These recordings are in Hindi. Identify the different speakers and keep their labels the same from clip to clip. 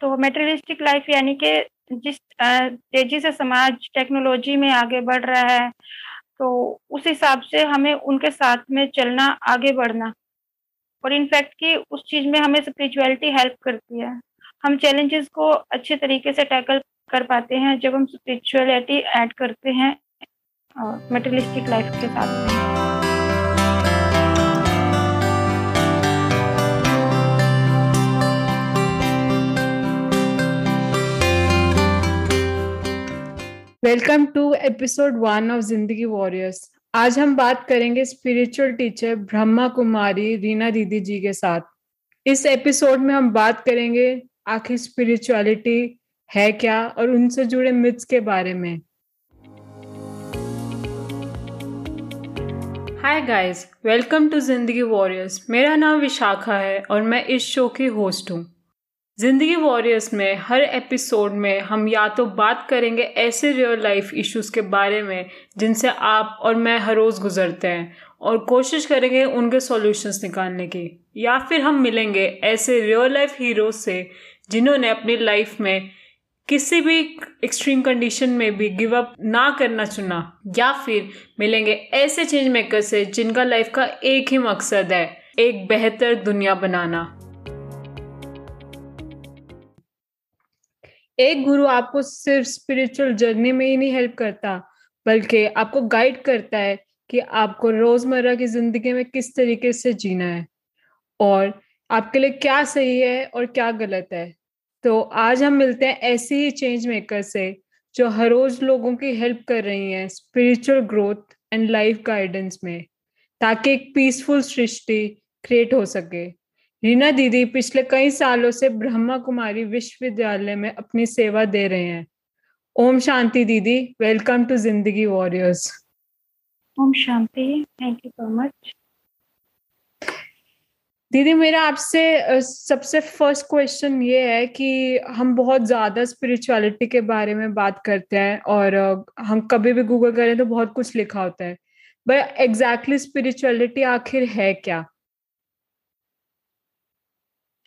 Speaker 1: तो मेटेरियलिस्टिक लाइफ यानी कि जिस तेज़ी से समाज टेक्नोलॉजी में आगे बढ़ रहा है तो उस हिसाब से हमें उनके साथ में चलना, आगे बढ़ना। और इनफैक्ट कि उस चीज़ में हमें स्पिरिचुअलिटी हेल्प करती है। हम चैलेंजेस को अच्छे तरीके से टैकल कर पाते हैं जब हम स्पिरिचुअलिटी ऐड करते हैं मटेरियलिस्टिक लाइफ के साथ में।
Speaker 2: Welcome to episode one of Zindagi warriors. आज हम बात करेंगे स्पिरिचुअल टीचर ब्रह्मा कुमारी रीना दीदी जी के साथ। इस एपिसोड में हम बात करेंगे, आखिर स्पिरिचुअलिटी है क्या और उनसे जुड़े मिथ्स के बारे में। Hi guys welcome to Zindagi warriors. मेरा नाम विशाखा है और मैं इस शो की होस्ट हूँ। ज़िंदगी वॉरियर्स में, हर एपिसोड में हम या तो बात करेंगे ऐसे रियल लाइफ इश्यूज़ के बारे में, जिनसे आप और मैं हर रोज़ गुजरते हैं और कोशिश करेंगे उनके सॉल्यूशंस निकालने की। या फिर हम मिलेंगे ऐसे रियल लाइफ हीरोज से, जिन्होंने अपनी लाइफ में किसी भी एक्सट्रीम कंडीशन में भी गिव अप ना करना चुना। या फिर मिलेंगे ऐसे चेंज मेकर से, जिनका लाइफ का एक ही मकसद है, एक बेहतर दुनिया बनाना। एक गुरु आपको सिर्फ़ स्पिरिचुअल जर्नी में ही नहीं हेल्प करता, बल्कि आपको गाइड करता है कि आपको रोज़मर्रा की ज़िंदगी में किस तरीके से जीना है और आपके लिए क्या सही है और क्या गलत है। तो आज हम मिलते हैं ऐसे ही चेंज मेकर से, जो हर रोज लोगों की हेल्प कर रही हैं spiritual growth and life guidance में, ताकि एक पीसफुल सृष्टि क्रिएट हो सके। रीना दीदी पिछले कई सालों से ब्रह्मा कुमारी विश्वविद्यालय में अपनी सेवा दे रहे हैं। ओम शांति दीदी welcome to Zindagi warriors
Speaker 1: Om Shanti thank you so much
Speaker 2: दीदी मेरा आपसे सबसे फ़र्स्ट क्वेश्चन ये है कि हम बहुत ज़्यादा स्पिरिचुअलिटी के बारे में बात करते हैं और हम कभी भी गूगल करें तो बहुत कुछ लिखा होता है। बट एग्जैक्टली स्पिरिचुअलिटी आखिर है क्या?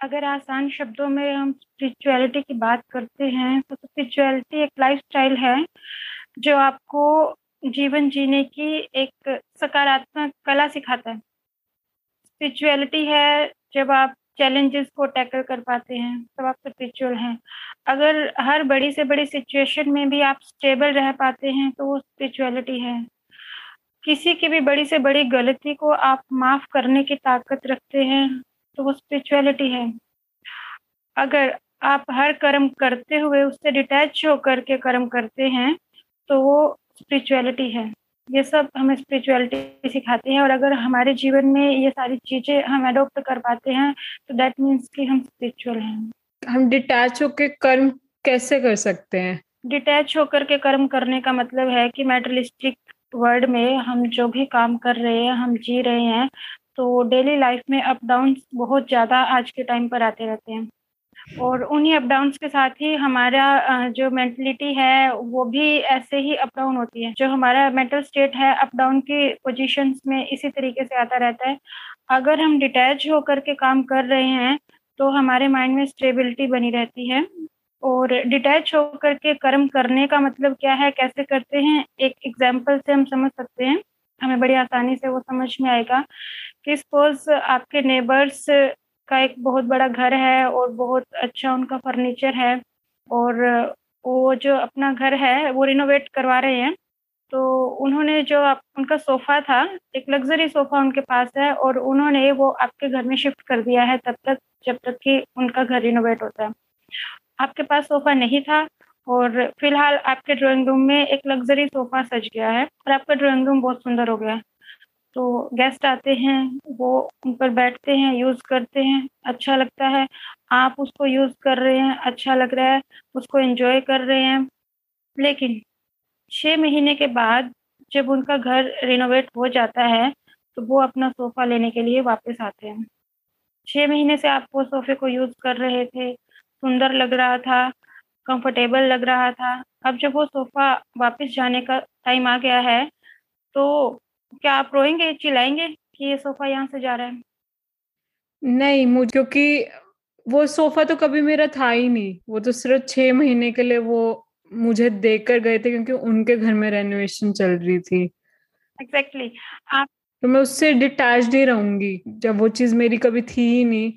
Speaker 1: अगर आसान शब्दों में हम स्पिरिचुअलिटी की बात करते हैं तो स्पिरिचुअलिटी एक लाइफस्टाइल है, जो आपको जीवन जीने की एक सकारात्मक कला सिखाता है। स्पिरिचुअलिटी है जब आप चैलेंजेस को टैकल कर पाते हैं, तब आप स्पिरिचुअल हैं। अगर हर बड़ी से बड़ी सिचुएशन में भी आप स्टेबल रह पाते हैं तो वो स्पिरिचुअलिटी है। किसी की भी बड़ी से बड़ी गलती को आप माफ़ करने की ताकत रखते हैं तो वो स्पिरिचुअलिटी है। अगर आप हर कर्म करते हुए उससे डिटैच होकर के कर्म करते हैं तो वो स्पिरिचुअलिटी है। ये सब हमें स्पिरिचुअलिटी सिखाती है और अगर हमारे जीवन में ये सारी चीज़ें हम अडोप्ट कर पाते हैं तो दैट मीन्स कि हम स्पिरिचुअल हैं।
Speaker 2: हम डिटैच होकर कर्म कैसे कर सकते हैं?
Speaker 1: डिटैच होकर के कर्म करने का मतलब है कि मेटलिस्टिक वर्ल्ड में हम जो भी काम कर रहे हैं हम जी रहे हैं तो डेली लाइफ में अप डाउन बहुत ज़्यादा आज के टाइम पर आते रहते हैं। और उन्हीं अप डाउन के साथ ही हमारा जो मेंटलिटी है, वो भी ऐसे ही अप डाउन होती है। जो हमारा मेंटल स्टेट है अप डाउन की पोजीशंस में इसी तरीके से आता रहता है। अगर हम डिटैच होकर के काम कर रहे हैं तो हमारे माइंड में स्टेबिलिटी बनी रहती है। और डिटैच होकर के कर्म करने का मतलब क्या है? कैसे करते हैं? एक एग्ज़ाम्पल से हम समझ सकते हैं। हमें बड़ी आसानी से वो समझ में आएगा कि सपोज़ आपके नेबर्स का एक बहुत बड़ा घर है और बहुत अच्छा उनका फर्नीचर है और वो जो अपना घर है, वो रिनोवेट करवा रहे हैं। तो उन्होंने जो आप, उनका सोफ़ा था, एक लग्जरी सोफ़ा उनके पास है और उन्होंने वो आपके घर में शिफ्ट कर दिया है तब तक, जब तक कि उनका घर रिनोवेट होता है। आपके पास सोफ़ा नहीं था और फ़िलहाल आपके ड्राइंग रूम में एक लग्जरी सोफ़ा सज गया है और आपका ड्राइंग रूम बहुत सुंदर हो गया तो गेस्ट आते हैं, वो उन पर बैठते हैं यूज़ करते हैं अच्छा लगता है। आप उसको यूज़ कर रहे हैं अच्छा लग रहा है, उसको एंजॉय कर रहे हैं। लेकिन छः महीने के बाद जब उनका घर रिनोवेट हो जाता है तो वो अपना सोफ़ा लेने के लिए वापस आते हैं। छः महीने से आप वो सोफ़े को यूज़ कर रहे थे, सुंदर लग रहा था कंफर्टेबल लग रहा था। अब जब वो सोफ़ा वापस जाने का टाइम आ गया है तो क्या आप रोएँगे चिल्लाएँगे कि ये सोफा यहाँ से जा रहा है?
Speaker 2: नहीं मुझे क्योंकि वो सोफा तो कभी मेरा था ही नहीं। वो तो सिर्फ़ छह महीने के लिए वो मुझे देख कर गए थे क्योंकि उनके घर में रेनोवेशन चल रही थी।
Speaker 1: Exactly exactly. आप
Speaker 2: तो मैं उससे डिटैच ही रहूँगी जब वो चीज़ मेरी कभी थी ही नहीं।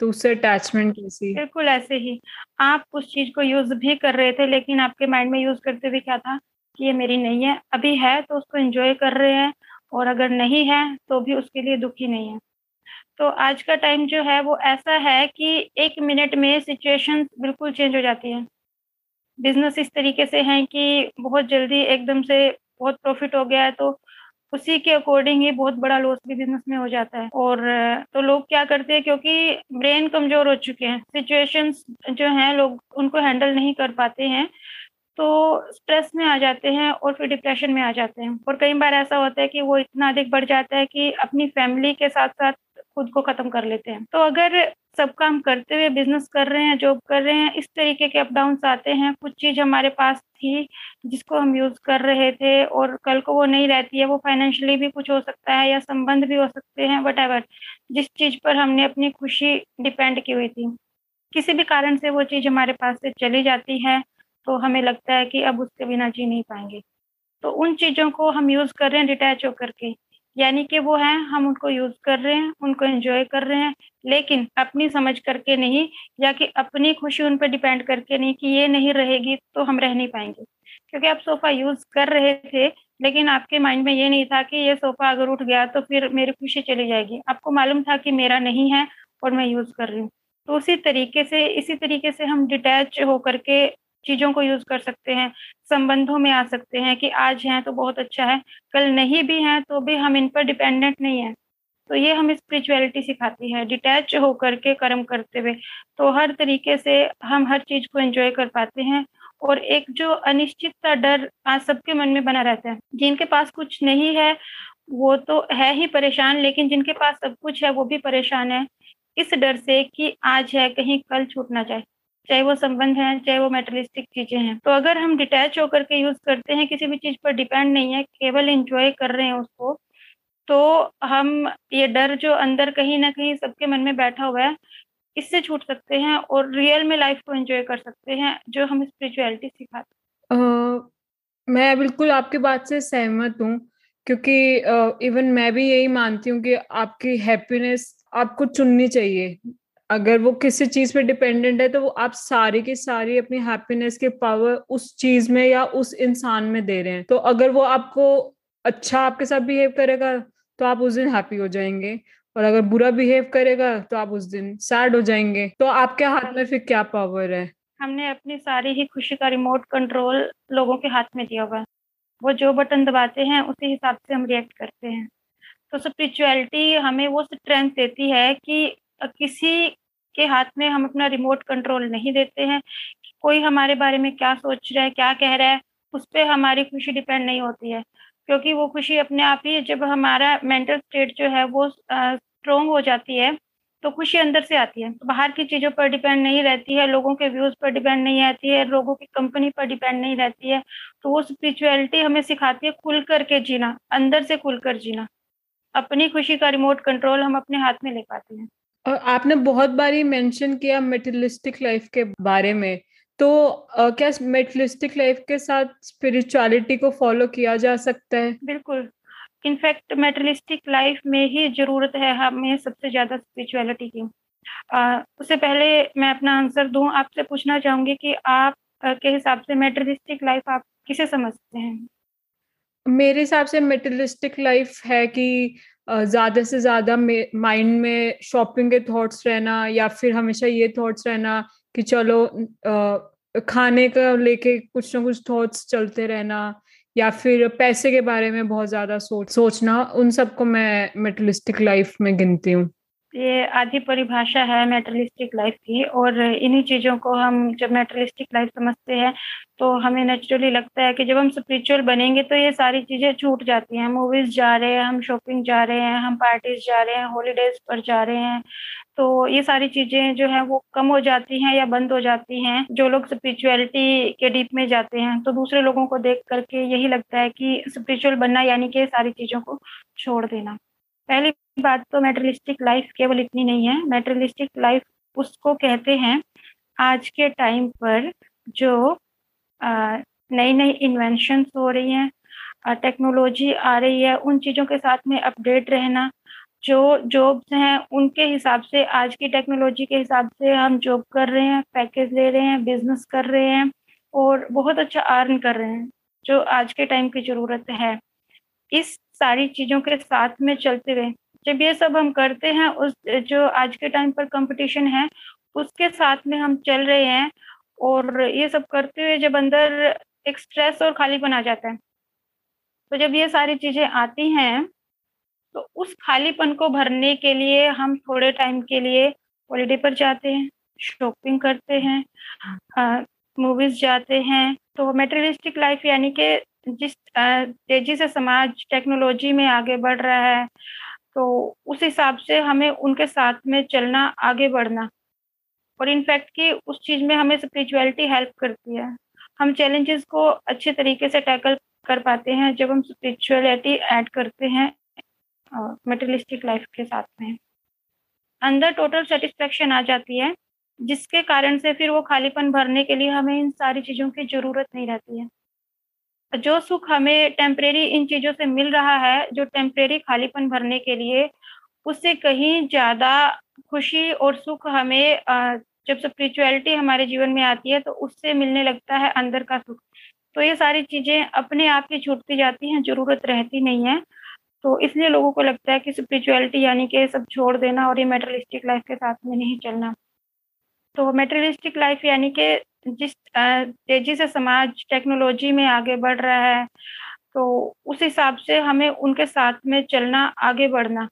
Speaker 2: तो उससे अटैचमेंट कैसी
Speaker 1: बिल्कुल ऐसे ही। आप उस चीज़ को यूज़ भी कर रहे थे, लेकिन आपके माइंड में यूज़ करते हुए क्या था कि ये मेरी नहीं है, अभी है तो उसको एंजॉय कर रहे हैं, और अगर नहीं है तो भी उसके लिए दुखी नहीं है। तो आज का टाइम जो है वो ऐसा है कि एक मिनट में सिचुएशन बिल्कुल चेंज हो जाती है। बिज़नेस इस तरीके से है कि बहुत जल्दी एकदम से बहुत प्रॉफिट हो गया है तो उसी के अकॉर्डिंग ही बहुत बड़ा लॉस भी बिज़नेस में हो जाता है। और तो लोग क्या करते हैं, क्योंकि ब्रेन कमज़ोर हो चुके हैं। सिचुएशंस जो हैं, लोग उनको हैंडल नहीं कर पाते हैं। तो स्ट्रेस में आ जाते हैं और फिर डिप्रेशन में आ जाते हैं। और कई बार ऐसा होता है कि वो इतना अधिक बढ़ जाता है कि अपनी फैमिली के साथ साथ खुद को खत्म कर लेते हैं। तो अगर सब काम करते हुए बिज़नेस कर रहे हैं जॉब कर रहे हैं, इस तरीके के अप डाउन आते हैं। कुछ चीज़ हमारे पास थी जिसको हम यूज़ कर रहे थे और कल को वो नहीं रहती है, वो फाइनेंशियली भी कुछ हो सकता है या संबंध भी हो सकते हैं वट जिस चीज़ पर हमने अपनी खुशी डिपेंड की हुई थी। किसी भी कारण से वो चीज़ हमारे पास से चली जाती है तो हमें लगता है कि अब उसके बिना जी नहीं पाएँगे। तो उन चीज़ों को हम यूज़ कर रहे हैं डिटैच होकर के। यानी कि वो हैं, हम उनको यूज़ कर रहे हैं, उनको एंजॉय कर रहे हैं, लेकिन अपनी समझ करके नहीं, या कि अपनी खुशी उन पर डिपेंड करके नहीं कि ये नहीं रहेगी तो हम रह नहीं पाएँगे। क्योंकि आप सोफा यूज़ कर रहे थे, लेकिन आपके माइंड में ये नहीं था कि ये सोफा अगर उठ गया तो फिर मेरी खुशी चली जाएगी। आपको मालूम था कि मेरा नहीं है और मैं यूज़ कर रही हूँ। तो उसी तरीके से, इसी तरीके से हम डिटैच होकर के चीज़ों को यूज़ कर सकते हैं, संबंधों में आ सकते हैं कि आज हैं तो बहुत अच्छा है, कल नहीं भी हैं तो भी हम इन पर डिपेंडेंट नहीं है। तो ये हमें स्पिरिचुअलिटी सिखाती है डिटैच होकर के कर्म करते हुए। तो हर तरीके से हम हर चीज़ को एंजॉय कर पाते हैं और एक जो अनिश्चितता, डर आज सबके मन में बना रहता है। जिनके पास कुछ नहीं है, वो तो है ही परेशान, लेकिन जिनके पास सब कुछ है, वो भी परेशान है। इस डर से कि आज है, कहीं कल छूट ना जाए। चाहे वो संबंध है चाहे वो मेटलिस्टिक चीज़ें हैं। तो अगर हम डिटैच होकर के यूज़ करते हैं किसी भी चीज़ पर डिपेंड नहीं है केवल इंजॉय कर रहे हैं उसको तो हम ये डर जो अंदर कहीं ना कहीं सबके मन में बैठा हुआ है इससे छूट सकते हैं और रियल में लाइफ को एंजॉय कर सकते हैं जो हम स्पिरिचुअलिटी सिखाते हैं
Speaker 2: मैं बिल्कुल आपकी बात से सहमत हूँ क्योंकि इवन uh, मैं भी यही मानती हूँ कि आपकी हैप्पीनेस आपको चुननी चाहिए। अगर वो किसी चीज़ पे डिपेंडेंट है तो वो आप सारी की सारी अपनी हैप्पीनेस के पावर उस चीज़ में या उस इंसान में दे रहे हैं। तो अगर वो आपको अच्छा आपके साथ बिहेव करेगा तो आप उस दिन हैप्पी हो जाएँगे। और अगर बुरा बिहेव करेगा तो आप उस दिन सैड हो जाएँगे। तो आपके हाथ में फिर क्या पावर है?
Speaker 1: हमने अपनी सारी ही खुशी का रिमोट कंट्रोल लोगों के हाथ में दिया हुआ वो जो बटन दबाते हैं, उसी हिसाब से हम रिएक्ट करते हैं। तो स्पिरिचुअलिटी हमें वो स्ट्रेंथ देती है कि किसी के हाथ में हम अपना रिमोट कंट्रोल नहीं देते हैं। कोई हमारे बारे में क्या सोच रहा है, क्या कह रहा है, उस पर हमारी खुशी डिपेंड नहीं होती है। क्योंकि वो खुशी अपने आप ही जब हमारा मेंटल स्टेट जो है वो स्ट्रोंग हो जाती है तो खुशी अंदर से आती है। बाहर की चीज़ों पर डिपेंड नहीं रहती है, लोगों के व्यूज़ पर डिपेंड नहीं रहती है, लोगों की कंपनी पर डिपेंड नहीं रहती है तो वो स्पिरिचुअलिटी हमें सिखाती है खुल करके जीना, अंदर से खुल कर जीना। अपनी खुशी का रिमोट कंट्रोल हम अपने हाथ में ले पाते हैं।
Speaker 2: और आपने बहुत बारी मेंशन किया मेटलिस्टिक लाइफ के बारे में। तो uh, क्या मेटलिस्टिक लाइफ के साथ स्पिरिचुअलिटी को फॉलो किया जा सकता है?
Speaker 1: बिल्कुल। इनफैक्ट मेटलिस्टिक लाइफ में ही ज़रूरत है हमें सबसे ज़्यादा स्पिरिचुअलिटी की। uh, उससे पहले मैं अपना आंसर दूँ आपसे पूछना चाहूँगी कि आप uh, के हिसाब से मेटलिस्टिक लाइफ आप किसे समझते हैं?
Speaker 2: मेरे हिसाब से मेटलिस्टिक लाइफ है कि ज़्यादा से ज़्यादा माइंड में शॉपिंग के थॉट्स रहना या फिर हमेशा ये थॉट्स रहना कि चलो खाने का लेके कुछ ना कुछ थॉट्स चलते रहना या फिर पैसे के बारे में बहुत ज़्यादा सोच, सोचना, उन सबको मैं मेटलिस्टिक लाइफ में गिनती हूँ।
Speaker 1: ये आधी परिभाषा है मेटलिस्टिक लाइफ की और इन्हीं चीज़ों को हम जब मेटलिस्टिक लाइफ समझते हैं तो हमें नेचुरली लगता है कि जब हम स्पिरिचुअल बनेंगे तो ये सारी चीज़ें छूट जाती हैं। मूवीज़ जा रहे हैं, हम शॉपिंग जा रहे हैं, हम पार्टीज़ जा रहे हैं हॉलीडेज पर जा रहे हैं तो ये सारी चीज़ें जो है वो कम हो जाती हैं या बंद हो जाती हैं। जो लोग स्पिरिचुअलिटी के डीप में जाते हैं तो दूसरे लोगों को देख करके यही लगता है कि स्पिरिचुअल बनना यानी कि सारी चीज़ों को छोड़ देना। पहली बात तो मेटरलिस्टिक लाइफ केवल इतनी नहीं है। मेटरलिस्टिक लाइफ उसको कहते हैं आज के टाइम पर जो नई नई इन्वेंशन हो रही हैं टेक्नोलॉजी आ रही है, उन चीज़ों के साथ में अपडेट रहना, जो जॉब्स हैं, उनके हिसाब से आज की टेक्नोलॉजी के हिसाब से हम जॉब कर रहे हैं पैकेज ले रहे हैं बिज़नेस कर रहे हैं और बहुत अच्छा अर्न कर रहे हैं, जो आज के टाइम की ज़रूरत है। इस सारी चीज़ों के साथ में चलते हुए जब ये सब हम करते हैं, उस, जो आज के टाइम पर कंपटीशन है, उसके साथ में हम चल रहे हैं और ये सब करते हुए जब अंदर एक स्ट्रेस और खालीपन आ जाता है तो जब ये सारी चीज़ें आती हैं तो उस खालीपन को भरने के लिए हम थोड़े टाइम के लिए हॉलीडे पर जाते हैं शॉपिंग करते हैं मूवीज़ जाते हैं तो मेटेरियलिस्टिक लाइफ यानी कि जिस तेज़ी से समाज टेक्नोलॉजी में आगे बढ़ रहा है तो उस हिसाब से हमें उनके साथ में चलना, आगे बढ़ना। और इनफैक्ट कि उस चीज़ में हमें स्पिरिचुअलिटी हेल्प करती है। हम चैलेंजेस को अच्छे तरीके से टैकल कर पाते हैं जब हम स्पिरिचुअलिटी ऐड करते हैं मेटेरियलिस्टिक लाइफ के साथ में। अंदर टोटल सेटिस्फेक्शन आ जाती है। जिसके कारण से फिर वो खालीपन भरने के लिए हमें इन सारी चीज़ों की ज़रूरत नहीं रहती है। जो सुख हमें टेम्परेरी इन चीज़ों से मिल रहा है, जो टेम्परेरी खालीपन भरने के लिए, उससे कहीं ज़्यादा खुशी और सुख हमें जब स्पिरिचुअलिटी हमारे जीवन में आती है तो उससे मिलने लगता है अंदर का सुख। तो ये सारी चीज़ें अपने आप ही छूटती जाती हैं, ज़रूरत रहती नहीं है। तो इसलिए लोगों को लगता है कि स्पिरिचुअलिटी यानी कि सब छोड़ देना और ये मेटरलिस्टिक लाइफ के साथ में नहीं चलना। तो मेटेरियलिस्टिक लाइफ यानी कि जिस तेज़ी से समाज टेक्नोलॉजी में आगे बढ़ रहा है तो उस हिसाब से हमें उनके साथ में चलना, आगे बढ़ना।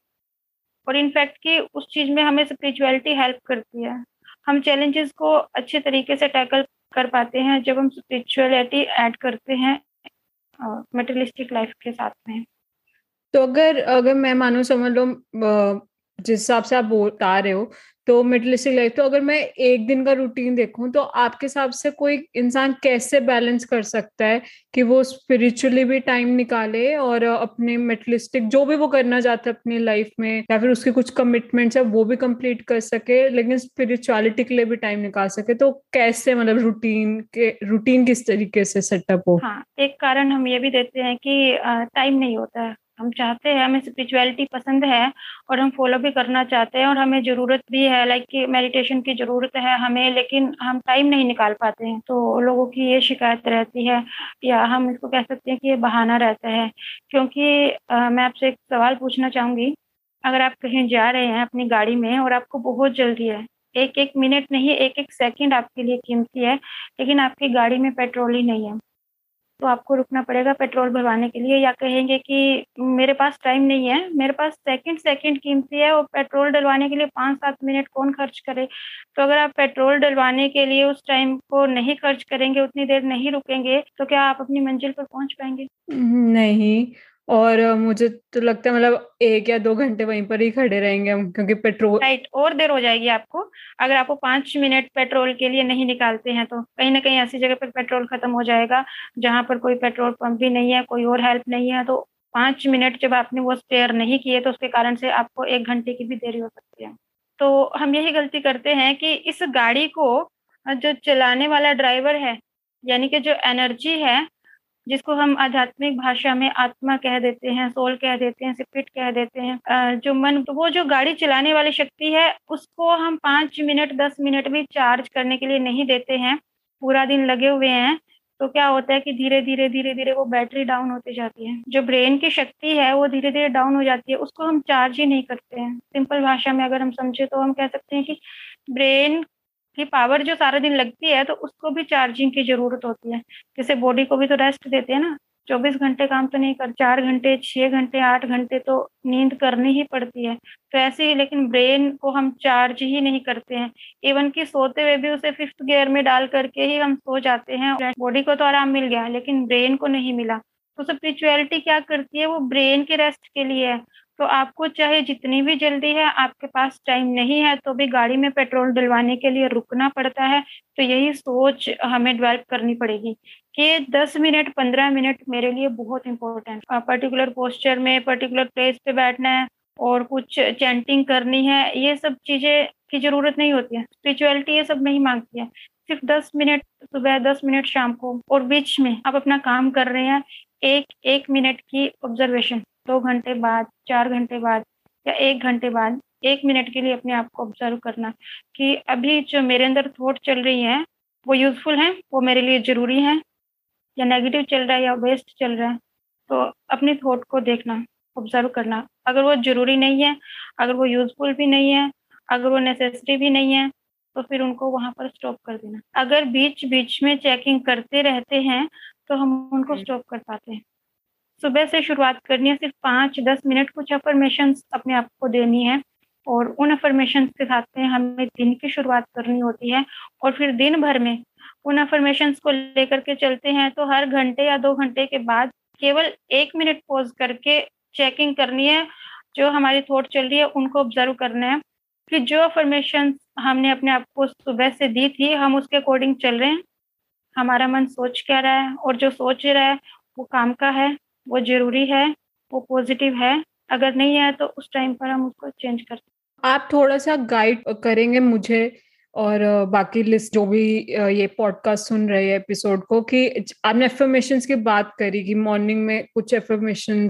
Speaker 1: और इनफैक्ट कि उस चीज़ में हमें स्पिरिचुअलिटी हेल्प करती है। हम चैलेंजेस को अच्छे तरीके से टैकल कर पाते हैं जब हम स्पिरिचुअलिटी ऐड करते हैं मेटेरियलिस्टिक लाइफ के साथ में।
Speaker 2: तो अगर अगर मैं मानो समझ लो जिस हिसाब से आप बता रहे हो तो मिडलिस्टिक लाइफ तो अगर मैं एक दिन का रूटीन देखूँ तो आपके हिसाब से कोई इंसान कैसे बैलेंस कर सकता है कि वो स्पिरिचुअली भी टाइम निकाले और अपने मेटलिस्टिक जो भी वो करना चाहता है अपनी लाइफ में, या फिर उसके कुछ कमिटमेंट्स है, वो भी कंप्लीट कर सके, लेकिन स्पिरिचुअलिटी के लिए भी टाइम निकाल सके। तो कैसे मतलब रूटीन के रूटीन किस तरीके से सेटअप हो?
Speaker 1: हाँ एक कारण हम ये भी देते हैं कि टाइम नहीं होता। है हम चाहते हैं हमें स्पिरिचुअलिटी पसंद है और हम फॉलो भी करना चाहते हैं और हमें ज़रूरत भी है लाइक कि मेडिटेशन की ज़रूरत है हमें लेकिन हम टाइम नहीं निकाल पाते हैं। तो लोगों की ये शिकायत रहती है या हम इसको कह सकते हैं कि ये बहाना रहता है। क्योंकि आ, मैं आपसे एक सवाल पूछना चाहूँगी। अगर आप कहीं जा रहे हैं अपनी गाड़ी में और आपको बहुत जल्दी है एक एक मिनट नहीं एक एक सेकंड आपके लिए कीमती है लेकिन आपकी गाड़ी में पेट्रोल ही नहीं है तो आपको रुकना पड़ेगा पेट्रोल भरवाने के लिए या कहेंगे कि मेरे पास टाइम नहीं है, मेरे पास सेकंड सेकंड कीमती है और पेट्रोल डलवाने के लिए पाँच सात मिनट कौन खर्च करे? तो अगर आप पेट्रोल डलवाने के लिए उस टाइम को नहीं खर्च करेंगे, उतनी देर नहीं रुकेंगे तो क्या आप अपनी मंजिल पर पहुँच पाएँगे?
Speaker 2: नहीं और मुझे तो लगता है मतलब एक या दो घंटे वहीं पर ही खड़े रहेंगे हम, क्योंकि पेट्रोल
Speaker 1: राइट, और देर हो जाएगी आपको। अगर आपको पाँच मिनट पेट्रोल के लिए नहीं निकालते हैं तो कहीं ना कहीं ऐसी जगह पर पेट्रोल खत्म हो जाएगा, जहाँ पर कोई पेट्रोल पंप भी नहीं है, कोई और हेल्प नहीं है तो पाँच मिनट जब आपने वो स्पेयर नहीं किए तो उसके कारण से आपको एक घंटे की भी देरी हो सकती है। तो हम यही गलती करते हैं कि इस गाड़ी को, जो चलाने वाला ड्राइवर है, यानी कि जो एनर्जी है जिसको हम आध्यात्मिक भाषा में आत्मा कह देते हैं, सोल कह देते हैं स्पिरिट कह देते हैं जो मन तो वो जो गाड़ी चलाने वाली शक्ति है, उसको हम पाँच मिनट, दस मिनट भी चार्ज करने के लिए नहीं देते हैं, पूरा दिन लगे हुए हैं तो क्या होता है कि धीरे धीरे धीरे धीरे वो बैटरी डाउन होती जाती है। जो ब्रेन की शक्ति है, वो धीरे धीरे डाउन हो जाती है, उसको हम चार्ज ही नहीं करते हैं। सिंपल भाषा में अगर हम समझे तो हम कह सकते हैं कि ब्रेन की पावर जो सारा दिन लगती है तो उसको भी चार्जिंग की ज़रूरत होती है। जैसे बॉडी को भी तो रेस्ट देते हैं ना, चौबीस घंटे काम तो नहीं कर, चार घंटे, छह घंटे, आठ घंटे तो नींद करनी ही पड़ती है। तो ऐसे ही लेकिन ब्रेन को हम चार्ज ही नहीं करते हैं। इवन कि सोते हुए भी उसे फिफ्थ गियर में डाल करके ही हम सो जाते हैं। बॉडी को तो आराम मिल गया, लेकिन ब्रेन को नहीं मिला। तो स्पिरिचुअलिटी क्या करती है? वो ब्रेन के रेस्ट के लिए है। तो आपको चाहे जितनी भी जल्दी है, आपके पास टाइम नहीं है तो भी गाड़ी में पेट्रोल डलवाने के लिए रुकना पड़ता है तो यही सोच हमें डेवलप करनी पड़ेगी कि 10 मिनट 15 मिनट मेरे लिए बहुत इंपॉर्टेंट पर्टिकुलर पोस्चर में पर्टिकुलर प्लेस पे बैठना है और कुछ चैंटिंग करनी है, ये सब चीज़ें की ज़रूरत नहीं होती है। स्पिरिचुअलिटी ये सब नहीं मांगती है। सिर्फ़ दस मिनट सुबह, दस मिनट शाम को और बीच में आप अपना काम कर रहे हैं, एक एक मिनट की ऑब्जर्वेशन दो घंटे बाद चार घंटे बाद या एक घंटे बाद एक मिनट के लिए अपने आप को ऑब्ज़र्व करना कि अभी जो मेरे अंदर थॉट चल रही है वो यूजफुल है वो मेरे लिए ज़रूरी है या नेगेटिव चल रहा है या वेस्ट चल रहा है तो अपने थॉट को देखना ऑब्ज़र्व करना। अगर वो ज़रूरी नहीं है अगर वो यूजफुल भी नहीं है अगर वो नेसेसरी भी नहीं है तो फिर उनको वहाँ पर स्टॉप कर देना। अगर बीच बीच में चेकिंग करते रहते हैं तो हम उनको स्टॉप कर पाते हैं। सुबह से शुरुआत करनी है, सिर्फ़ पाँच दस मिनट कुछ अफर्मेशन अपने आप को देनी है और उन अफर्मेशन के साथ में हमें दिन की शुरुआत करनी होती है और फिर दिन भर में उन अफर्मेशन को लेकर के चलते हैं तो हर घंटे या दो घंटे के बाद केवल एक मिनट पॉज करके चेकिंग करनी है, जो हमारी थॉट चल रही है उनको ऑब्ज़र्व करना है कि जो अफर्मेशन हमने अपने आप को सुबह से दी थी, हम उसके अकॉर्डिंग चल रहे हैं। हमारा मन सोच क्या रहा है और जो सोच रहा है वो काम का है। वो ज़रूरी है, वो पॉजिटिव है। अगर नहीं है तो उस टाइम पर हम उसको चेंज कर
Speaker 2: आप थोड़ा सा गाइड करेंगे मुझे और बाकी लिस्ट जो भी ये पॉडकास्ट सुन रहे हैं एपिसोड को कि आपने एफर्मेशन की बात करी कि मॉर्निंग में कुछ एफर्मेशन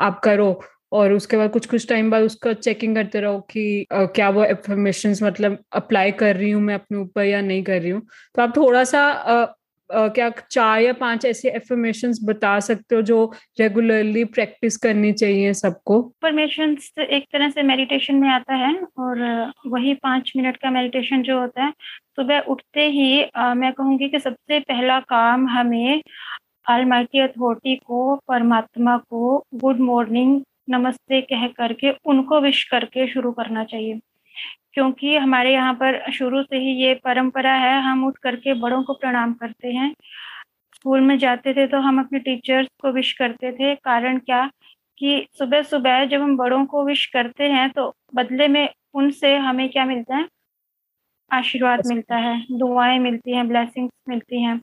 Speaker 2: आप करो और उसके बाद कुछ कुछ टाइम बाद उसका चेकिंग करते रहो कि क्या वो एफर्मेशन मतलब अप्लाई कर रही हूँ मैं अपने ऊपर या नहीं कर रही हूँ। तो आप थोड़ा सा uh, क्या चार या पाँच ऐसे एफर्मेशन बता सकते हो जो रेगुलरली प्रैक्टिस करनी चाहिए सबको?
Speaker 1: एफर्मेशन एक तरह से मेडिटेशन में आता है और वही पाँच मिनट का मेडिटेशन जो होता है सुबह उठते ही आ, मैं कहूँगी कि सबसे पहला काम हमें आलमाइटी अथॉरिटी को परमात्मा को गुड मॉर्निंग नमस्ते कह करके उनको विश करके शुरू करना चाहिए। क्योंकि हमारे यहाँ पर शुरू से ही ये परंपरा है हम उठ करके बड़ों को प्रणाम करते हैं। स्कूल में जाते थे तो हम अपने टीचर्स को विश करते थे। कारण क्या कि सुबह सुबह जब हम बड़ों को विश करते हैं तो बदले में उनसे हमें क्या मिलता है? आशीर्वाद मिलता है दुआएँ मिलती हैं ब्लेसिंग्स मिलती हैं।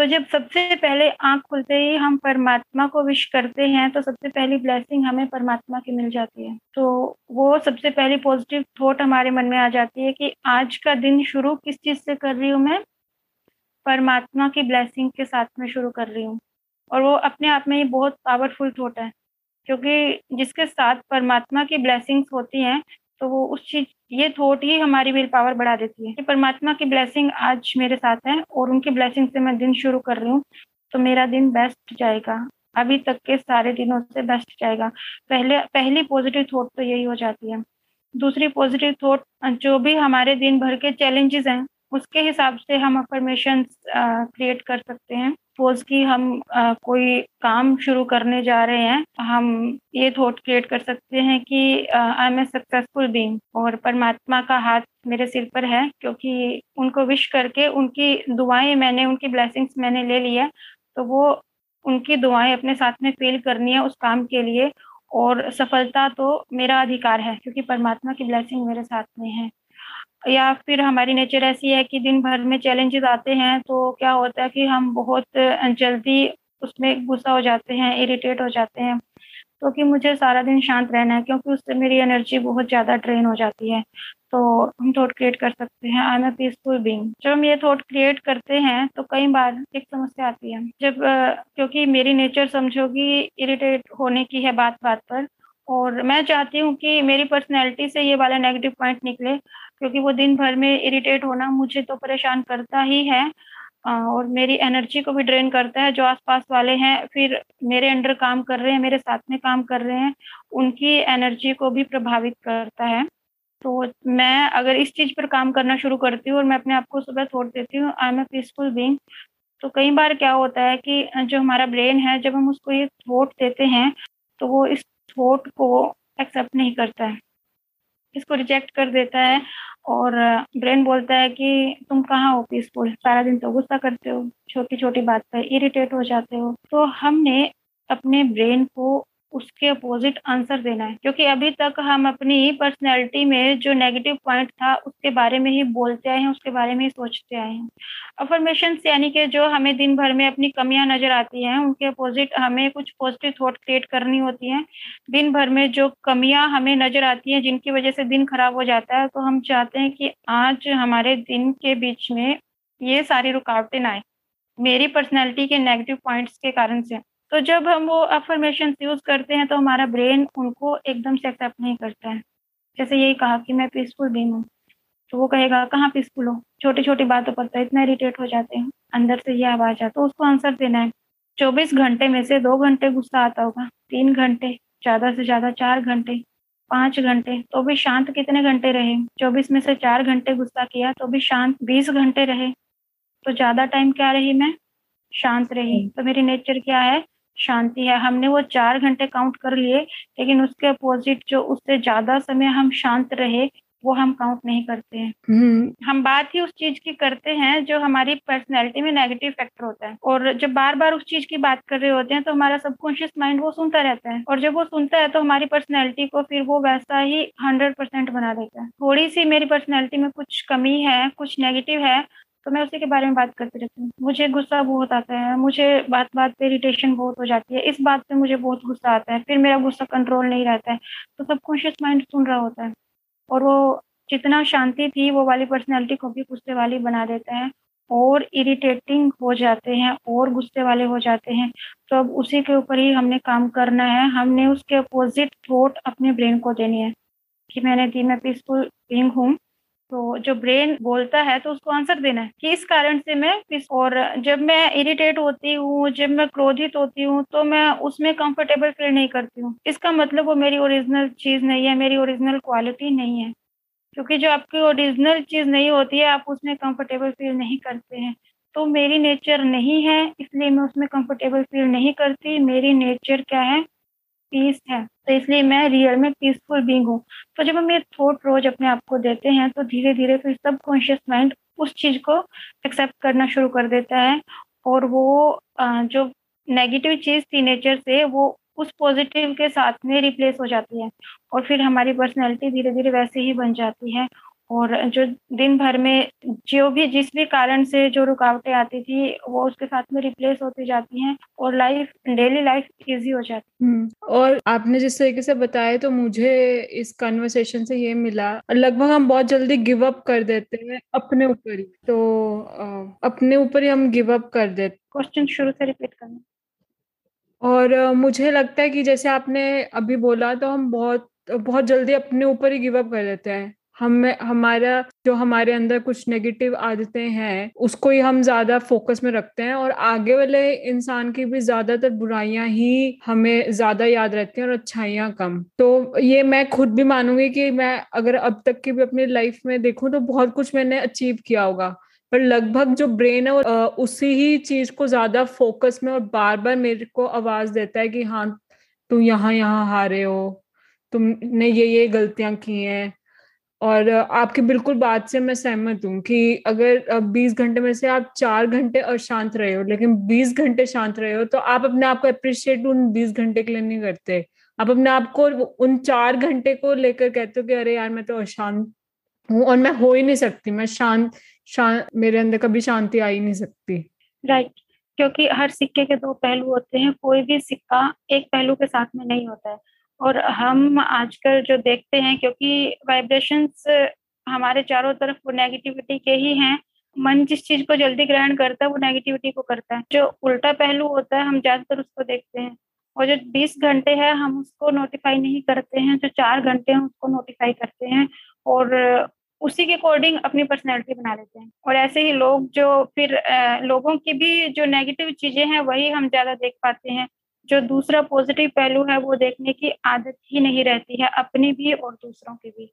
Speaker 1: तो जब सबसे पहले आँख खुलते ही हम परमात्मा को विश करते हैं तो सबसे पहली ब्लेसिंग हमें परमात्मा की मिल जाती है। तो वो सबसे पहली पॉजिटिव थॉट हमारे मन में आ जाती है कि आज का दिन शुरू किस चीज़ से कर रही हूँ मैं? परमात्मा की ब्लेसिंग के साथ में शुरू कर रही हूँ। और वो अपने आप में ही बहुत पावरफुल थॉट है, क्योंकि जिसके साथ परमात्मा की ब्लेसिंग्स होती हैं तो वो उस चीज़, ये थॉट ही हमारी विल पावर बढ़ा देती है। परमात्मा की ब्लेसिंग आज मेरे साथ है और उनकी ब्लेसिंग से मैं दिन शुरू कर रही हूँ तो मेरा दिन बेस्ट जाएगा। अभी तक के सारे दिनों से बेस्ट जाएगा। पहले, पहली पॉजिटिव थॉट तो यही हो जाती है। दूसरी पॉजिटिव थॉट जो भी हमारे दिन भर के चैलेंजेस हैं, उसके हिसाब से हम अफर्मेशन क्रिएट कर सकते हैं। सपोज़ कि हम आ, कोई काम शुरू करने जा रहे हैं हम ये थॉट क्रिएट कर सकते हैं कि I am a successful being और परमात्मा का हाथ मेरे सिर पर है क्योंकि उनको विश करके उनकी दुआएँ मैंने उनकी ब्लेसिंग्स मैंने ले लिया तो वो उनकी दुआएँ अपने साथ में फील करनी है उस काम के लिए और सफलता तो मेरा अधिकार है क्योंकि परमात्मा की ब्लेसिंग मेरे साथ में है। या फिर हमारी नेचर ऐसी है कि दिन भर में चैलेंजेस आते हैं तो क्या होता है कि हम बहुत जल्दी उसमें गुस्सा हो जाते हैं इरिटेट हो जाते हैं। तो कि मुझे सारा दिन शांत रहना है, क्योंकि उससे मेरी एनर्जी बहुत ज़्यादा ड्रेन हो जाती है। तो हम थॉट क्रिएट कर सकते हैं। I am a peaceful being जब हम ये थॉट क्रिएट करते हैं तो कई बार एक समस्या आती है। जब क्योंकि मेरी नेचर समझोगी इरिटेट होने की है बात बात पर और मैं चाहती हूँ कि मेरी पर्सनैलिटी से ये वाला नेगेटिव पॉइंट निकले, क्योंकि वो दिन भर में इरिटेट होना मुझे तो परेशान करता ही है। और मेरी एनर्जी को भी ड्रेन करता है, जो आसपास वाले हैं, फिर मेरे अंडर काम कर रहे हैं, मेरे साथ में काम कर रहे हैं, उनकी एनर्जी को भी प्रभावित करता है। तो मैं अगर इस चीज़ पर काम करना शुरू करती हूँ और मैं अपने आप को सुबह छोड़ देती हूँ I am a peaceful being तो कई बार क्या होता है कि जो हमारा ब्रेन है, जब हम उसको ये थोट देते हैं तो वो इस थोट को एक्सेप्ट नहीं करता है। इसको रिजेक्ट कर देता है और ब्रेन बोलता है कि तुम कहाँ हो पीसफुल सारा दिन तो गुस्सा करते हो छोटी छोटी बात पर इरिटेट हो जाते हो। तो हमने अपने ब्रेन को उसके अपोजिट आंसर देना है। क्योंकि अभी तक हम अपनी पर्सनैलिटी में जो नेगेटिव पॉइंट था, उसके बारे में ही बोलते आए हैं, उसके बारे में ही सोचते आए हैं। अफर्मेशन यानी कि जो हमें दिन भर में अपनी कमियाँ नज़र आती हैं, उनके अपोजिट हमें कुछ पॉजिटिव थॉट क्रिएट करनी होती है। दिन भर में जो कमियाँ हमें नज़र आती हैं, जिनकी वजह से दिन खराब हो जाता है तो हम चाहते हैं कि आज हमारे दिन के बीच में ये सारी रुकावटें ना आए। मेरी पर्सनैलिटी के नेगेटिव पॉइंट्स के कारण से। तो जब हम वो अफर्मेशन यूज़ करते हैं तो हमारा ब्रेन उनको एकदम से एक्सेप्ट नहीं करता है। जैसे यही कहा कि मैं पीसफुल बींग हूँ तो वो कहेगा कहाँ पीसफुल हो? छोटी छोटी बातों पर तो इतना इरिटेट हो जाते हैं। अंदर से ये आवाज़ आता तो उसको आंसर देना है। चौबीस घंटे में से दो घंटे गुस्सा आता होगा तीन घंटे ज़्यादा से ज़्यादा चार घंटे पाँच घंटे तो भी शांत कितने घंटे रहे? चौबीस में से चार घंटे गुस्सा किया तो भी शांत बीस घंटे रहे। तो ज़्यादा टाइम क्या रही मैं? शांत रही। हम्म। तो मेरी नेचर क्या है? शांति है। हमने वो चार घंटे काउंट कर लिए लेकिन उसके अपोजिट जो उससे ज़्यादा समय हम शांत रहे वो हम काउंट नहीं करते हैं। हम्म। हम बात ही उस चीज़ की करते हैं जो हमारी पर्सनैलिटी में नेगेटिव फैक्टर होता है। और जब बार बार उस चीज़ की बात कर रहे होते हैं तो हमारा सबकॉन्शियस माइंड वो सुनता रहता है। और जब वो सुनता है तो हमारी पर्सनैलिटी को फिर वो वैसा ही हंड्रेड परसेंट बना देता है। थोड़ी सी मेरी पर्सनैलिटी में कुछ कमी है कुछ नेगेटिव है तो मैं उसी के बारे में बात करती रहती हूँ। मुझे गुस्सा बहुत आता है, मुझे बात बात पे इरिटेशन बहुत हो जाती है। इस बात पे मुझे बहुत गुस्सा आता है, फिर मेरा गुस्सा कंट्रोल नहीं रहता है। तो सब कॉन्शियस माइंड सुन रहा होता है और वो जितना शांति थी, वो वाली पर्सनैलिटी को भी गुस्से वाली बना देते हैं और इरिटेटिंग हो जाते हैं और गुस्से वाले हो जाते हैं। तो अब उसी के ऊपर ही हमने काम करना है। हमने उसके अपोजिट थॉट अपने ब्रेन को देनी है कि मैंने दी, मैं पीसफुल बींग हूँ। तो जो ब्रेन बोलता है तो उसको आंसर देना है कि इस कारण से मैं इस और जब मैं इरिटेट होती हूँ, जब मैं क्रोधित होती हूँ तो मैं उसमें कंफर्टेबल फील नहीं करती हूँ। इसका मतलब वो मेरी ओरिजिनल चीज़ नहीं है, मेरी ओरिजिनल क्वालिटी नहीं है। क्योंकि जो आपकी ओरिजिनल चीज़ नहीं होती है, आप उसमें कंफर्टेबल फील नहीं करते हैं। तो मेरी नेचर नहीं है, इसलिए मैं उसमें कंफर्टेबल फील नहीं करती। मेरी नेचर क्या है? पीस है तो इसलिए मैं रियल में पीसफुल बींग हूँ। तो जब हम ये थॉट रोज अपने आप को देते हैं तो धीरे धीरे फिर सब कॉन्शियस माइंड उस चीज़ को एक्सेप्ट करना शुरू कर देता है और वो जो नेगेटिव चीज़ थी नेचर से, वो उस पॉजिटिव के साथ में रिप्लेस हो जाती है और फिर हमारी पर्सनैलिटी धीरे धीरे वैसे ही बन जाती है और जो दिन भर में जो भी जिस भी कारण से जो रुकावटें आती थी वो उसके साथ में रिप्लेस होती जाती हैं और लाइफ डेली लाइफ इजी हो जाती है। हम्म,
Speaker 2: और आपने जिस तरीके से बताया तो मुझे इस कन्वर्सेशन से ये मिला लगभग हम बहुत जल्दी गिव अप कर देते हैं अपने ऊपर ही। तो अपने ऊपर ही हम गिव अप कर देते
Speaker 1: क्वेश्चन शुरू से रिपीट करना।
Speaker 2: और मुझे लगता है कि जैसे आपने अभी बोला तो हम बहुत बहुत जल्दी अपने ऊपर ही गिव अप कर देते हैं। हम, हमारा, जो हमारे अंदर कुछ नेगेटिव आदतें हैं, उसको ही हम ज़्यादा फोकस में रखते हैं और आगे वाले इंसान की भी ज़्यादातर बुराइयाँ ही हमें ज़्यादा याद रहती हैं और अच्छाइयाँ कम। तो ये मैं खुद भी मानूँगी कि मैं अगर अब तक की भी अपनी लाइफ में देखूँ तो बहुत कुछ मैंने अचीव किया होगा। पर लगभग जो ब्रेन है वो उसी ही चीज़ को ज़्यादा फोकस में और बार बार मेरे को आवाज़ देता है कि हाँ तुम यहाँ यहाँ हारे हो, तुमने ये ये गलतियाँ की हैं और आपकी बिल्कुल बात से मैं सहमत हूँ कि अगर बीस घंटे में से आप चार घंटे अशांत रहे हो, लेकिन बीस घंटे शांत रहे हो तो आप अपने आप को अप्रिशिएट उन बीस घंटे के लिए नहीं करते। आप अपने आप को उन चार घंटे को लेकर कहते हो कि अरे यार, मैं तो अशांत हूँ और मैं हो ही नहीं सकती, मैं शांत शांत, मेरे अंदर कभी शांति आ ही नहीं सकती।
Speaker 1: Right right. क्योंकि हर सिक्के के दो पहलू होते हैं, कोई भी सिक्का एक पहलू के साथ में नहीं होता है। और हम आजकल जो देखते हैं, क्योंकि वाइब्रेशंस हमारे चारों तरफ़ वो नेगेटिविटी के ही हैं। मन जिस चीज़ को जल्दी ग्रहण करता है, वो नेगेटिविटी को करता है। जो उल्टा पहलू होता है, हम ज़्यादातर उसको देखते हैं। और जो 20 घंटे है, हम उसको नोटिफाई नहीं करते हैं। जो चार घंटे हैं, उसको नोटिफाई करते हैं। और उसी के अकॉर्डिंग अपनी पर्सनैलिटी बना लेते हैं। और ऐसे ही लोग जो फिर लोगों की भी जो नेगेटिव चीज़ें हैं, वही हम ज़्यादा देख पाते हैं। जो दूसरा पॉजिटिव पहलू है, वो देखने की आदत ही नहीं रहती है, अपनी भी और दूसरों की भी।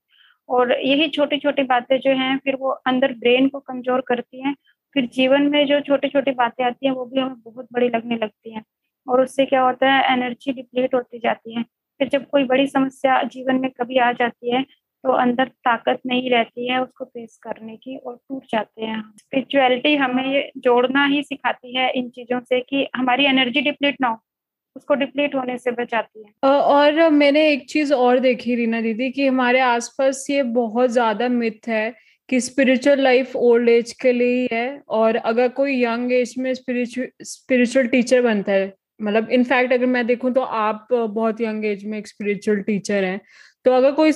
Speaker 1: और यही छोटी छोटी बातें जो हैं, फिर वो अंदर ब्रेन को कमज़ोर करती हैं, फिर जीवन में जो छोटी छोटी बातें आती हैं, वो भी हमें बहुत बड़ी लगने लगती हैं। और उससे क्या होता है एनर्जी डिप्लीट होती जाती है। फिर जब कोई बड़ी समस्या जीवन में कभी आ जाती है तो अंदर ताकत नहीं रहती है उसको फेस करने की और टूट जाते हैं। स्पिरिचुअलिटी हमें जोड़ना ही सिखाती है इन चीज़ों से कि हमारी एनर्जी डिप्लीट ना हो। उसको डिप्लीट होने से बचाती है।
Speaker 2: और मैंने एक चीज़ और देखी रीना दीदी कि हमारे आसपास ये बहुत ज़्यादा मिथ है कि स्पिरिचुअल लाइफ ओल्ड एज के लिए ही है और अगर कोई यंग एज में स्पिरिचुअल स्पिरिचुअल टीचर बनता है मतलब इनफैक्ट अगर मैं देखूँ तो आप बहुत यंग एज में एक स्पिरिचुअल टीचर हैं। तो अगर कोई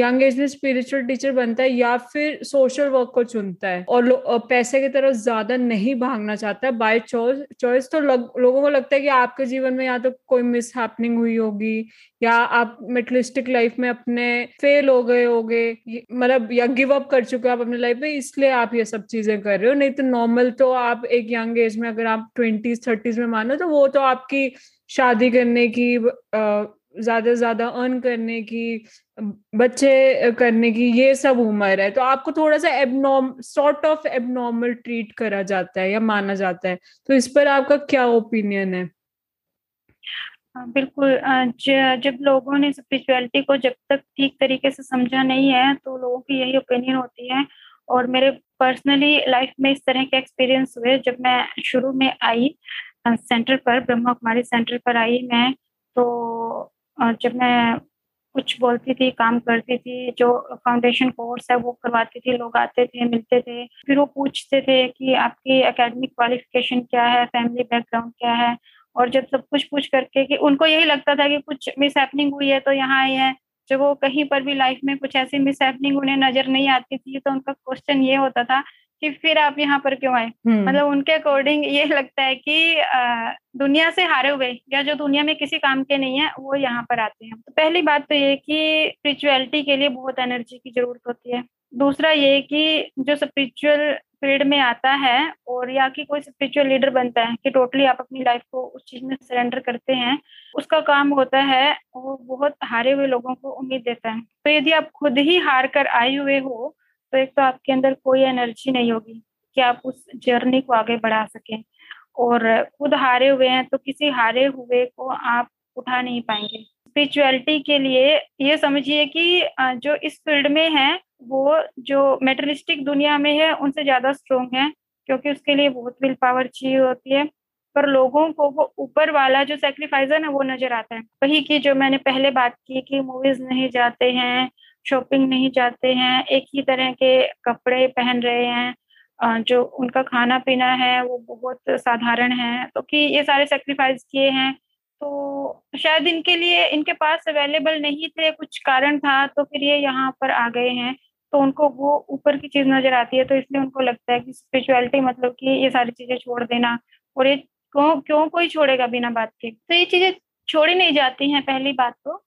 Speaker 2: यंग एज में स्पिरिचुअल टीचर बनता है या फिर सोशल वर्क को चुनता है और पैसे की तरफ़ ज़्यादा नहीं भागना चाहता है बाय चॉइस तो लग, लोगों को लगता है कि आपके जीवन में या तो कोई मिस हुई होगी या आप मेटलिस्टिक लाइफ में अपने फेल हो गए होगे मतलब या गिव अप कर चुके हो आप अपने लाइफ में इसलिए आप ये सब चीज़ें कर रहे हो। नहीं तो नॉर्मल तो आप एक यंग एज में अगर आप ट्वेंटीज थर्टीज में मानो तो वो तो आपकी शादी करने की ज़्यादा से ज़्यादा अर्न करने की बच्चे करने की ये सब उम्र है। तो आपको थोड़ा सा एबनॉर्म सॉर्ट ऑफ़ एबनॉर्मल ट्रीट करा जाता है या माना जाता है। तो इस पर आपका क्या ओपिनियन है?
Speaker 1: हाँ, बिल्कुल जब लोगों ने स्पिरिचुअलिटी को जब तक ठीक तरीके से समझा नहीं है तो लोगों की यही ओपिनियन होती है। और मेरे पर्सनली लाइफ में इस तरह के एक्सपीरियंस हुए जब मैं शुरू में आई सेंटर पर ब्रह्मा कुमारी सेंटर पर आई मैं तो और जब मैं कुछ बोलती थी, काम करती थी, जो फाउंडेशन कोर्स है वो करवाती थी, लोग आते थे, मिलते थे, फिर वो पूछते थे कि आपकी एकेडमिक क्वालिफिकेशन क्या है फैमिली बैकग्राउंड क्या है? और जब सब कुछ पूछ करके कि उनको यही लगता था कि कुछ मिस हैपनिंग हुई है तो यहाँ आई है। जब वो कहीं पर भी लाइफ में कुछ ऐसी मिस हैपनिंग उन्हें नज़र नहीं आती थी तो उनका क्वेश्चन ये होता था कि फिर आप यहाँ पर क्यों आए? हम्म। मतलब उनके अकॉर्डिंग ये लगता है कि आ, दुनिया से हारे हुए या जो दुनिया में किसी काम के नहीं है वो यहाँ पर आते हैं। तो पहली बात तो ये कि स्पिरिचुअलिटी के लिए बहुत एनर्जी की ज़रूरत होती है। दूसरा ये कि जो स्पिरिचुअल फ़ील्ड में आता है और या कि कोई स्पिरिचुअल लीडर बनता है कि टोटली आप अपनी लाइफ को उस चीज़ में सरेंडर करते हैं उसका काम होता है वो बहुत हारे हुए लोगों को उम्मीद देता है। तो यदि आप खुद ही हार कर आए हुए हो तो एक तो आपके अंदर कोई एनर्जी नहीं होगी कि आप उस जर्नी को आगे बढ़ा सकें। और खुद हारे हुए हैं तो किसी हारे हुए को आप उठा नहीं पाएँगे। स्पिरिचुअलिटी के लिए ये समझिए कि जो इस फ़ील्ड में है, वो जो मेटलिस्टिक दुनिया में है, उनसे ज़्यादा स्ट्रोंग है, क्योंकि उसके लिए बहुत विल पावर चाहिए होती है। पर लोगों को वो ऊपर वाला जो सेक्रीफाइस है वो नज़र आता है। वही की जो मैंने पहले बात की कि मूवीज़ नहीं जाते हैं शॉपिंग नहीं जाते हैं, एक ही तरह के कपड़े पहन रहे हैं जो उनका खाना पीना है, वो बहुत साधारण है। तो कि ये सारे सेक्रीफाइस किए हैं तो शायद इनके लिए, इनके पास अवेलेबल नहीं थे, कुछ कारण था तो फिर ये यहाँ पर आ गए हैं। तो उनको वो ऊपर की चीज़ नज़र आती है तो इसलिए उनको लगता है कि स्पिरिचुअलिटी मतलब कि ये सारी चीज़ें छोड़ देना, और ये क्यों क्यों कोई छोड़ेगा बिना बात के? तो ये चीज़ें छोड़ी नहीं जाती हैं, पहली बात तो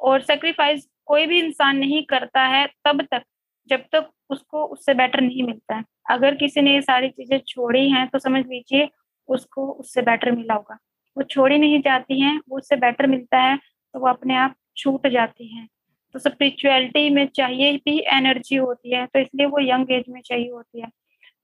Speaker 1: और सेक्रीफाइस कोई भी इंसान नहीं करता है तब तक, जब तक उसको उससे बेटर नहीं मिलता है। अगर किसी ने ये सारी चीज़ें छोड़ी हैं तो समझ लीजिए उसको उससे बेटर मिला होगा। वो छोड़ी नहीं जाती हैं, वो उससे बेटर मिलता है तो वो अपने आप छूट जाती हैं। तो स्पिरिचुअलिटी में चाहिए भी एनर्जी होती है तो इसलिए वो यंग एज में चाहिए होती है।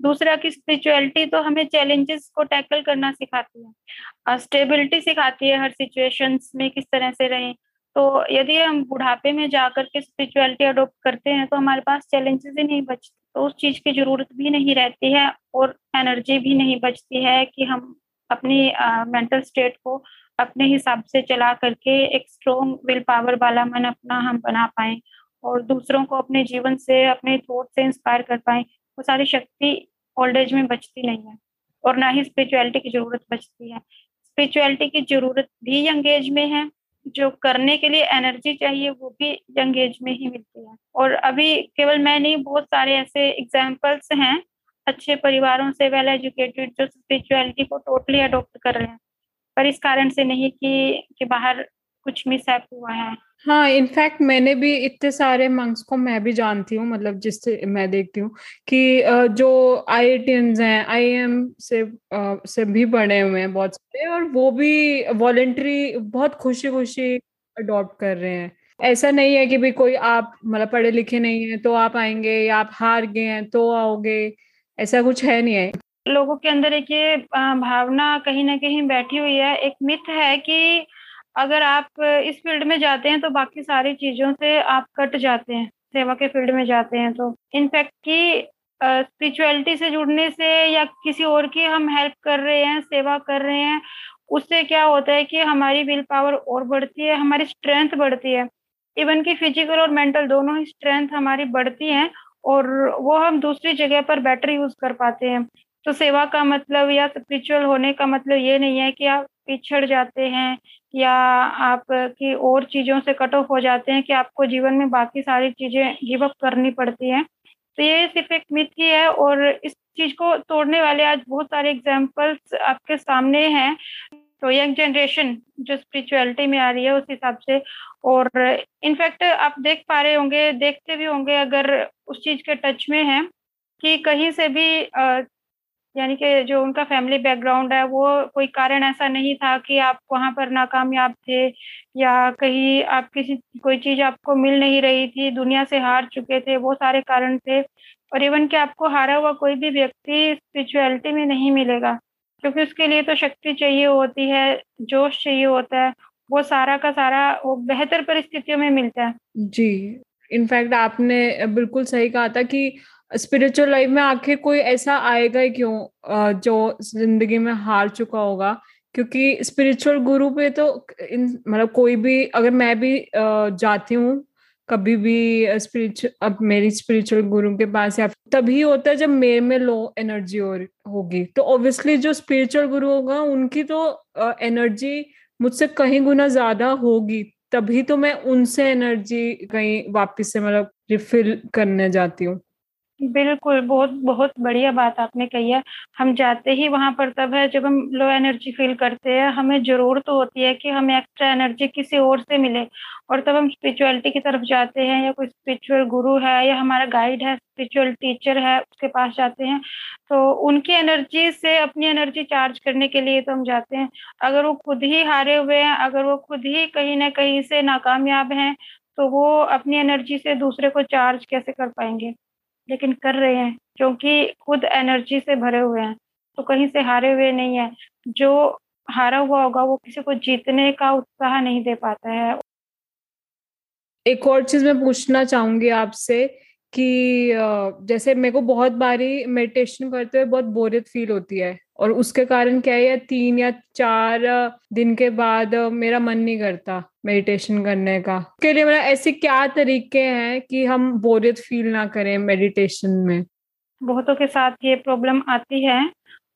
Speaker 1: दूसरा की स्पिरिचुअलिटी तो हमें चैलेंजेस को टैकल करना सिखाती है। स्टेबिलिटी सिखाती है हर सिचुएशंस में किस तरह से रहें तो यदि हम बुढ़ापे में जाकर के स्पिरिचुअलिटी अडोप्ट करते हैं तो हमारे पास चैलेंजेस ही नहीं बचते। तो उस चीज़ की ज़रूरत भी नहीं रहती है और एनर्जी भी नहीं बचती है कि हम अपनी मेंटल स्टेट को अपने हिसाब से चला करके एक स्ट्रोंग विल पावर वाला मन अपना हम बना पाए और दूसरों को अपने जीवन से, अपने थॉट से इंस्पायर कर पाए, वो सारी शक्ति ओल्ड एज में बचती नहीं है और ना ही स्पिरिचुअलिटी की ज़रूरत बचती है। स्पिरिचुअलिटी की ज़रूरत भी यंग एज में है जो करने के लिए एनर्जी चाहिए, वो भी यंग एज में ही मिलती है। और अभी केवल मैं नहीं, बहुत सारे ऐसे एग्जाम्पल्स हैं। अच्छे परिवारों से वेल एजुकेटेड जो स्पिरिचुअलिटी को टोटली अडोप्ट कर रहे हैं। पर इस कारण से नहीं कि कि बाहर कुछ मिस हुआ है?
Speaker 2: हाँ इनफैक्ट मैंने भी इतने सारे मंक्स को मैं भी जानती हूँ मतलब जिससे मैं देखती हूँ कि जो आई हैं आईएम से से भी पढ़े हुए हैं बहुत सारे और वो भी वॉलेंट्री बहुत खुशी खुशी अडॉप्ट कर रहे हैं। ऐसा नहीं है कि भाई कोई आप मतलब पढ़े लिखे नहीं है तो आप आएँगे या आप हार गए हैं तो आओगे ऐसा कुछ है नहीं है।
Speaker 1: लोगों के अंदर एक ये भावना कहीं ना कहीं बैठी हुई है। एक मिथ है कि अगर आप इस फ़ील्ड में जाते हैं तो बाकी सारी चीज़ों से आप कट जाते हैं, सेवा के फ़ील्ड में जाते हैं तो। इनफैक्ट की स्पिरिचुअलिटी से जुड़ने से या किसी और की हम हेल्प कर रहे हैं, सेवा कर रहे हैं, उससे क्या होता है कि हमारी विल पावर और बढ़ती है, हमारी स्ट्रेंथ बढ़ती है। इवन की फ़िज़िकल और मेंटल दोनों ही स्ट्रेंथ हमारी बढ़ती है और वो हम दूसरी जगह पर बेटर यूज़ कर पाते हैं। तो सेवा का मतलब या स्पिरिचुअल होने का मतलब ये नहीं है कि आप पिछड़ जाते हैं या आप की और चीज़ों से कट ऑफ़ हो जाते हैं कि आपको जीवन में बाकी सारी चीज़ें गिव अप करनी पड़ती हैं। तो ये सिर्फ़ एक मिथ ही है और इस चीज़ को तोड़ने वाले आज बहुत सारे एग्जाम्पल्स आपके सामने हैं। तो यंग जनरेशन जो स्पिरिचुअलिटी में आ रही है उस हिसाब से और इनफैक्ट आप देख पा रहे होंगे, देखते भी होंगे अगर उस चीज़ के टच में है कि कहीं से भी यानी कि जो उनका फैमिली बैकग्राउंड है, वो कोई कारण ऐसा नहीं था कि आप वहाँ पर नाकामयाब थे या कहीं आप किसी, कोई चीज़ आपको मिल नहीं रही थी, दुनिया से हार चुके थे, वो सारे कारण थे। और इवन कि आपको हारा हुआ कोई भी व्यक्ति स्पिरिचुअलिटी में नहीं मिलेगा, क्योंकि उसके लिए तो शक्ति चाहिए होती है, जोश चाहिए होता है, वो सारा का सारा वो बेहतर परिस्थितियों में मिलता है।
Speaker 2: जी इनफैक्ट आपने बिल्कुल सही कहा था कि स्पिरिचुअल लाइफ में आखिर कोई ऐसा आएगा ही क्यों जो ज़िंदगी में हार चुका होगा? क्योंकि स्पिरिचुअल गुरु पे तो इन मतलब कोई भी अगर मैं भी जाती हूँ कभी भी स्पिरिचुअल अब मेरी स्पिरिचुअल गुरु के पास या तभी होता है जब मेरे में लो एनर्जी हो, होगी। तो ऑब्वियसली जो स्पिरिचुअल गुरु होगा उनकी तो एनर्जी मुझसे कहीं गुना ज़्यादा होगी तभी तो मैं उनसे एनर्जी कहीं वापस से मतलब रिफिल करने जाती हूँ।
Speaker 1: बिल्कुल, बहुत बहुत बढ़िया बात आपने कही है। हम जाते ही वहाँ पर तब है जब हम लो एनर्जी फ़ील करते हैं, हमें ज़रूरत तो होती है कि हमें एक्स्ट्रा एनर्जी किसी और से मिले और तब हम स्पिरिचुअलिटी की तरफ़ जाते हैं या कोई स्पिरिचुअल गुरु है या हमारा गाइड है, स्पिरिचुअल टीचर है, उसके पास जाते हैं। तो उनकी एनर्जी से अपनी एनर्जी चार्ज करने के लिए तो हम जाते हैं। अगर वो खुद ही हारे हुए हैं, अगर वो खुद ही कहीं ना कहीं से नाकामयाब हैं, तो वो अपनी एनर्जी से दूसरे को चार्ज कैसे कर पाएँगे? लेकिन कर रहे हैं क्योंकि खुद एनर्जी से भरे हुए हैं। तो कहीं से हारे हुए नहीं है। जो हारा हुआ होगा, वो किसी को जीतने का उत्साह नहीं दे पाता है।
Speaker 2: एक और चीज़ मैं पूछना चाहूँगी आपसे कि जैसे मेरे को बहुत बारी मेडिटेशन करते हुए बहुत बोरियत फील होती है और उसके कारण क्या है तीन या चार दिन के बाद मेरा मन नहीं करता मेडिटेशन करने का। उसके लिए मतलब ऐसे क्या तरीके हैं कि हम बोरियत फील ना करें मेडिटेशन में?
Speaker 1: बहुतों के साथ ये प्रॉब्लम आती है।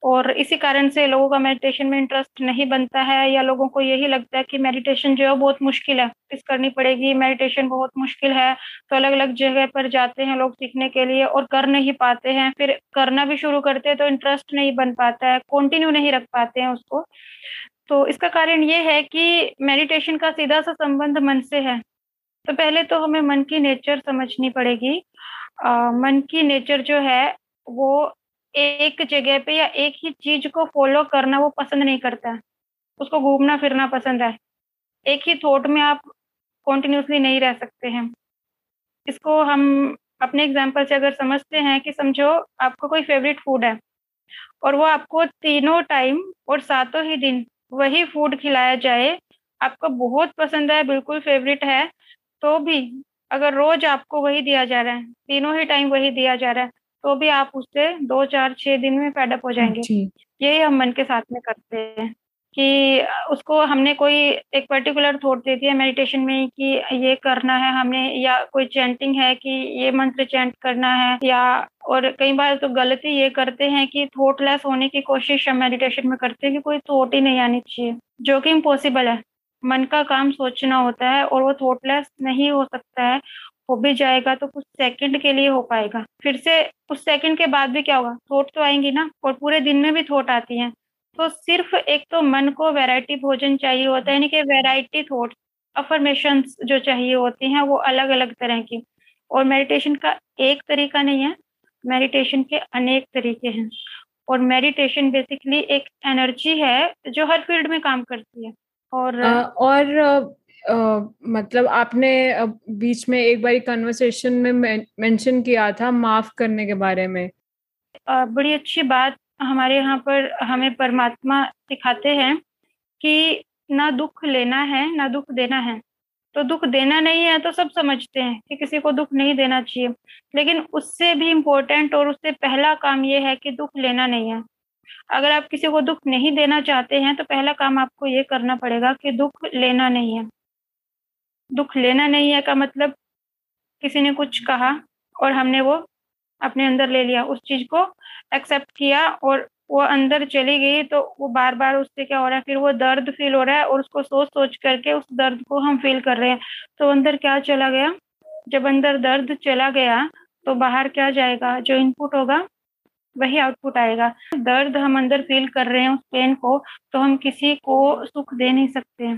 Speaker 1: और इसी कारण से लोगों का मेडिटेशन में इंटरेस्ट नहीं बनता है या लोगों को यही लगता है कि मेडिटेशन जो है बहुत मुश्किल है। इस करनी पड़ेगी मेडिटेशन बहुत मुश्किल है। तो अलग अलग जगह पर जाते हैं लोग सीखने के लिए और कर नहीं पाते हैं। फिर करना भी शुरू करते हैं तो इंटरेस्ट नहीं बन पाता है कंटिन्यू नहीं रख पाते हैं उसको। तो इसका कारण ये है कि मेडिटेशन का सीधा सा संबंध मन से है। तो पहले तो हमें मन की नेचर समझनी पड़ेगी। आ, मन की नेचर जो है वो एक जगह पे या एक ही चीज़ को फॉलो करना वो पसंद नहीं करता। है उसको घूमना फिरना पसंद है। एक ही थॉट में आप कॉन्टिन्यूसली नहीं रह सकते हैं। इसको हम अपने एग्ज़ाम्पल से अगर समझते हैं कि समझो आपको कोई फेवरेट फ़ूड है और वो आपको तीनों टाइम और सातों ही दिन वही फ़ूड खिलाया जाए, आपको बहुत पसंद है, बिल्कुल फेवरेट है तो भी अगर रोज आपको वही दिया जा रहा है, तीनों ही टाइम वही दिया जा रहा है तो भी आप उससे दो चार छह दिन में पैडअप हो जाएँगे। यही हम मन के साथ में करते हैं कि उसको हमने कोई एक पर्टिकुलर थॉट दे दिया मेडिटेशन में कि ये करना है हमने या कोई चैंटिंग है कि ये मंत्र चैंट करना है या और कई बार तो गलती ये करते हैं कि थॉटलेस होने की कोशिश हम मेडिटेशन में करते हैं कि कोई थॉट ही नहीं आनी चाहिए जो कि इम्पॉसिबल है। मन का काम सोचना होता है और वो थॉटलेस नहीं हो सकता है हो भी जाएगा तो कुछ सेकंड के लिए हो पाएगा। फिर से उस सेकंड के बाद भी क्या होगा? थॉट तो आएँगी ना और पूरे दिन में भी थॉट आती हैं। तो सिर्फ़ एक तो मन को वैरायटी भोजन चाहिए होता है यानी कि वैरायटी थॉट अफर्मेशन जो चाहिए होती हैं वो अलग अलग तरह की। और मेडिटेशन का एक तरीका नहीं है मेडिटेशन के अनेक तरीके हैं। और मेडिटेशन बेसिकली एक एनर्जी है जो हर फ़ील्ड में काम करती है। और
Speaker 2: आ, और मतलब आपने बीच में एक बार कन्वर्सेशन में मेंशन किया था माफ़ करने के बारे में।
Speaker 1: बड़ी अच्छी बात हमारे यहाँ पर हमें परमात्मा सिखाते हैं कि ना दुख लेना है, ना दुख देना है। तो दुख देना नहीं है तो सब समझते हैं कि किसी को दुख नहीं देना चाहिए। लेकिन उससे भी इम्पोर्टेंट और उससे पहला काम ये है कि दुख लेना नहीं है। अगर आप किसी को दुख नहीं देना चाहते हैं तो पहला काम आपको ये करना पड़ेगा कि दुख लेना नहीं है। दुख लेना नहीं है का मतलब? किसी ने कुछ कहा और हमने वो अपने अंदर ले लिया, उस चीज़ को एक्सेप्ट किया और वो अंदर चली गई तो वो बार बार उससे क्या हो रहा है? फिर वो दर्द फील हो रहा है और उसको सोच सोच करके उस दर्द को हम फील कर रहे हैं। तो अंदर क्या चला गया? जब अंदर दर्द चला गया तो बाहर क्या जाएगा? जो इनपुट होगा, वही आउटपुट आएगा। दर्द हम अंदर फील कर रहे हैं उस पेन को तो हम किसी को सुख दे नहीं सकते।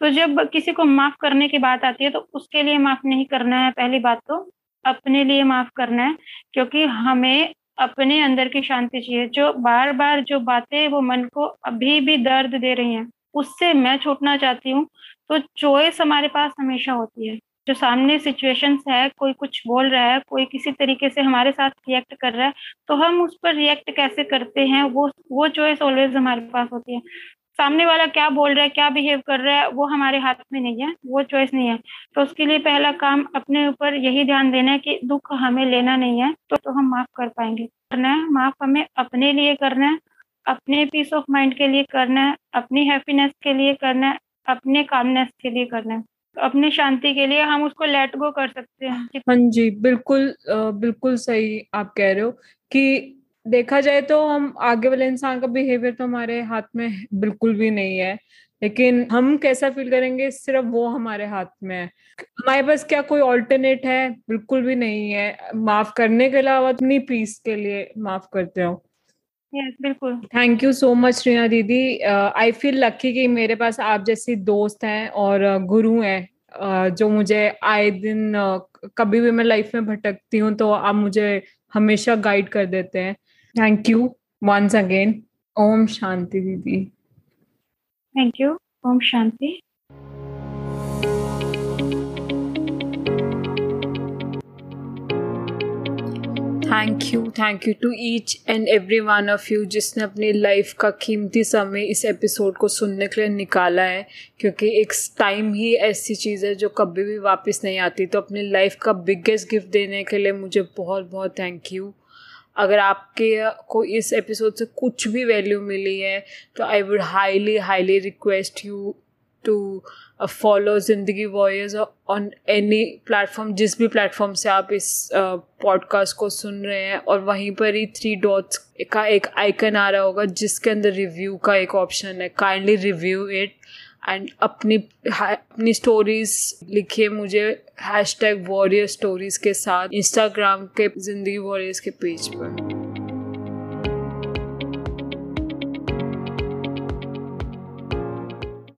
Speaker 1: तो जब किसी को माफ़ करने की बात आती है तो उसके लिए माफ़ नहीं करना है, पहली बात तो। अपने लिए माफ़ करना है, क्योंकि हमें अपने अंदर की शांति चाहिए। जो बार बार जो बातें वो मन को अभी भी दर्द दे रही हैं, उससे मैं छूटना चाहती हूँ। तो चॉइस हमारे पास हमेशा होती है। जो सामने सिचुएशंस है, कोई कुछ बोल रहा है, कोई किसी तरीके से हमारे साथ रिएक्ट कर रहा है तो हम उस पर रिएक्ट कैसे करते हैं, वो वो चॉइस ऑलवेज हमारे पास होती है। सामने वाला क्या बोल रहा है क्या बिहेव कर रहा है वो हमारे हाथ में नहीं है वो चॉइस नहीं है। तो उसके लिए पहला काम अपने ऊपर यही ध्यान देना है कि दुख हमें लेना नहीं है तो, तो हम माफ़ कर पाएँगे। करना है माफ़ हमें अपने लिए करना है अपने पीस ऑफ़ माइंड के लिए करना है अपनी हैप्पीनेस के लिए करना है अपने कामनेस के लिए करना है। तो अपनी शांति के लिए हम उसको लेट गो कर सकते हैं।
Speaker 2: हाँ जी बिल्कुल बिल्कुल सही आप कह रहे हो कि देखा जाए तो हम आगे वाले इंसान का बिहेवियर तो हमारे हाथ में बिल्कुल भी नहीं है। लेकिन हम कैसा फील करेंगे? सिर्फ़ वो हमारे हाथ में है। हमारे पास क्या कोई ऑल्टरनेट है? बिल्कुल भी नहीं है। माफ़ करने के अलावा अपनी पीस के लिए माफ़ करते हो।
Speaker 1: Yes, बिल्कुल।
Speaker 2: Thank you so much Riya दीदी। आई फील लकी कि मेरे पास आप जैसी दोस्त हैं और गुरु हैं। uh, जो मुझे आए दिन uh, कभी भी मैं लाइफ में भटकती हूँ तो आप मुझे हमेशा गाइड कर देते हैं। Thank you once again Om Shanti दीदी
Speaker 1: thank you Om Shanti
Speaker 2: thank you thank you to each and every one of you जिसने अपनी लाइफ का कीमती समय इस एपिसोड को सुनने के लिए निकाला है क्योंकि एक टाइम ही ऐसी चीज़ है जो कभी भी वापस नहीं आती। तो अपनी लाइफ का बिगेस्ट गिफ्ट देने के लिए मुझे बहुत बहुत थैंक यू अगर आपके को इस एपिसोड से कुछ भी वैल्यू मिली है तो I would highly highly request you to follow Zindagi warriors on any platform जिस भी प्लेटफॉर्म से आप इस पॉडकास्ट uh, को सुन रहे हैं और वहीं पर ही थ्री डॉट्स का एक आइकन आ रहा होगा जिसके अंदर रिव्यू का एक ऑप्शन है. काइंडली रिव्यू इट एंड अपनी अपनी स्टोरीज लिखिए मुझे हैश टैग वॉरियर स्टोरीज के साथ इंस्टाग्राम के ज़िंदगी वॉरियर्स के पेज पर।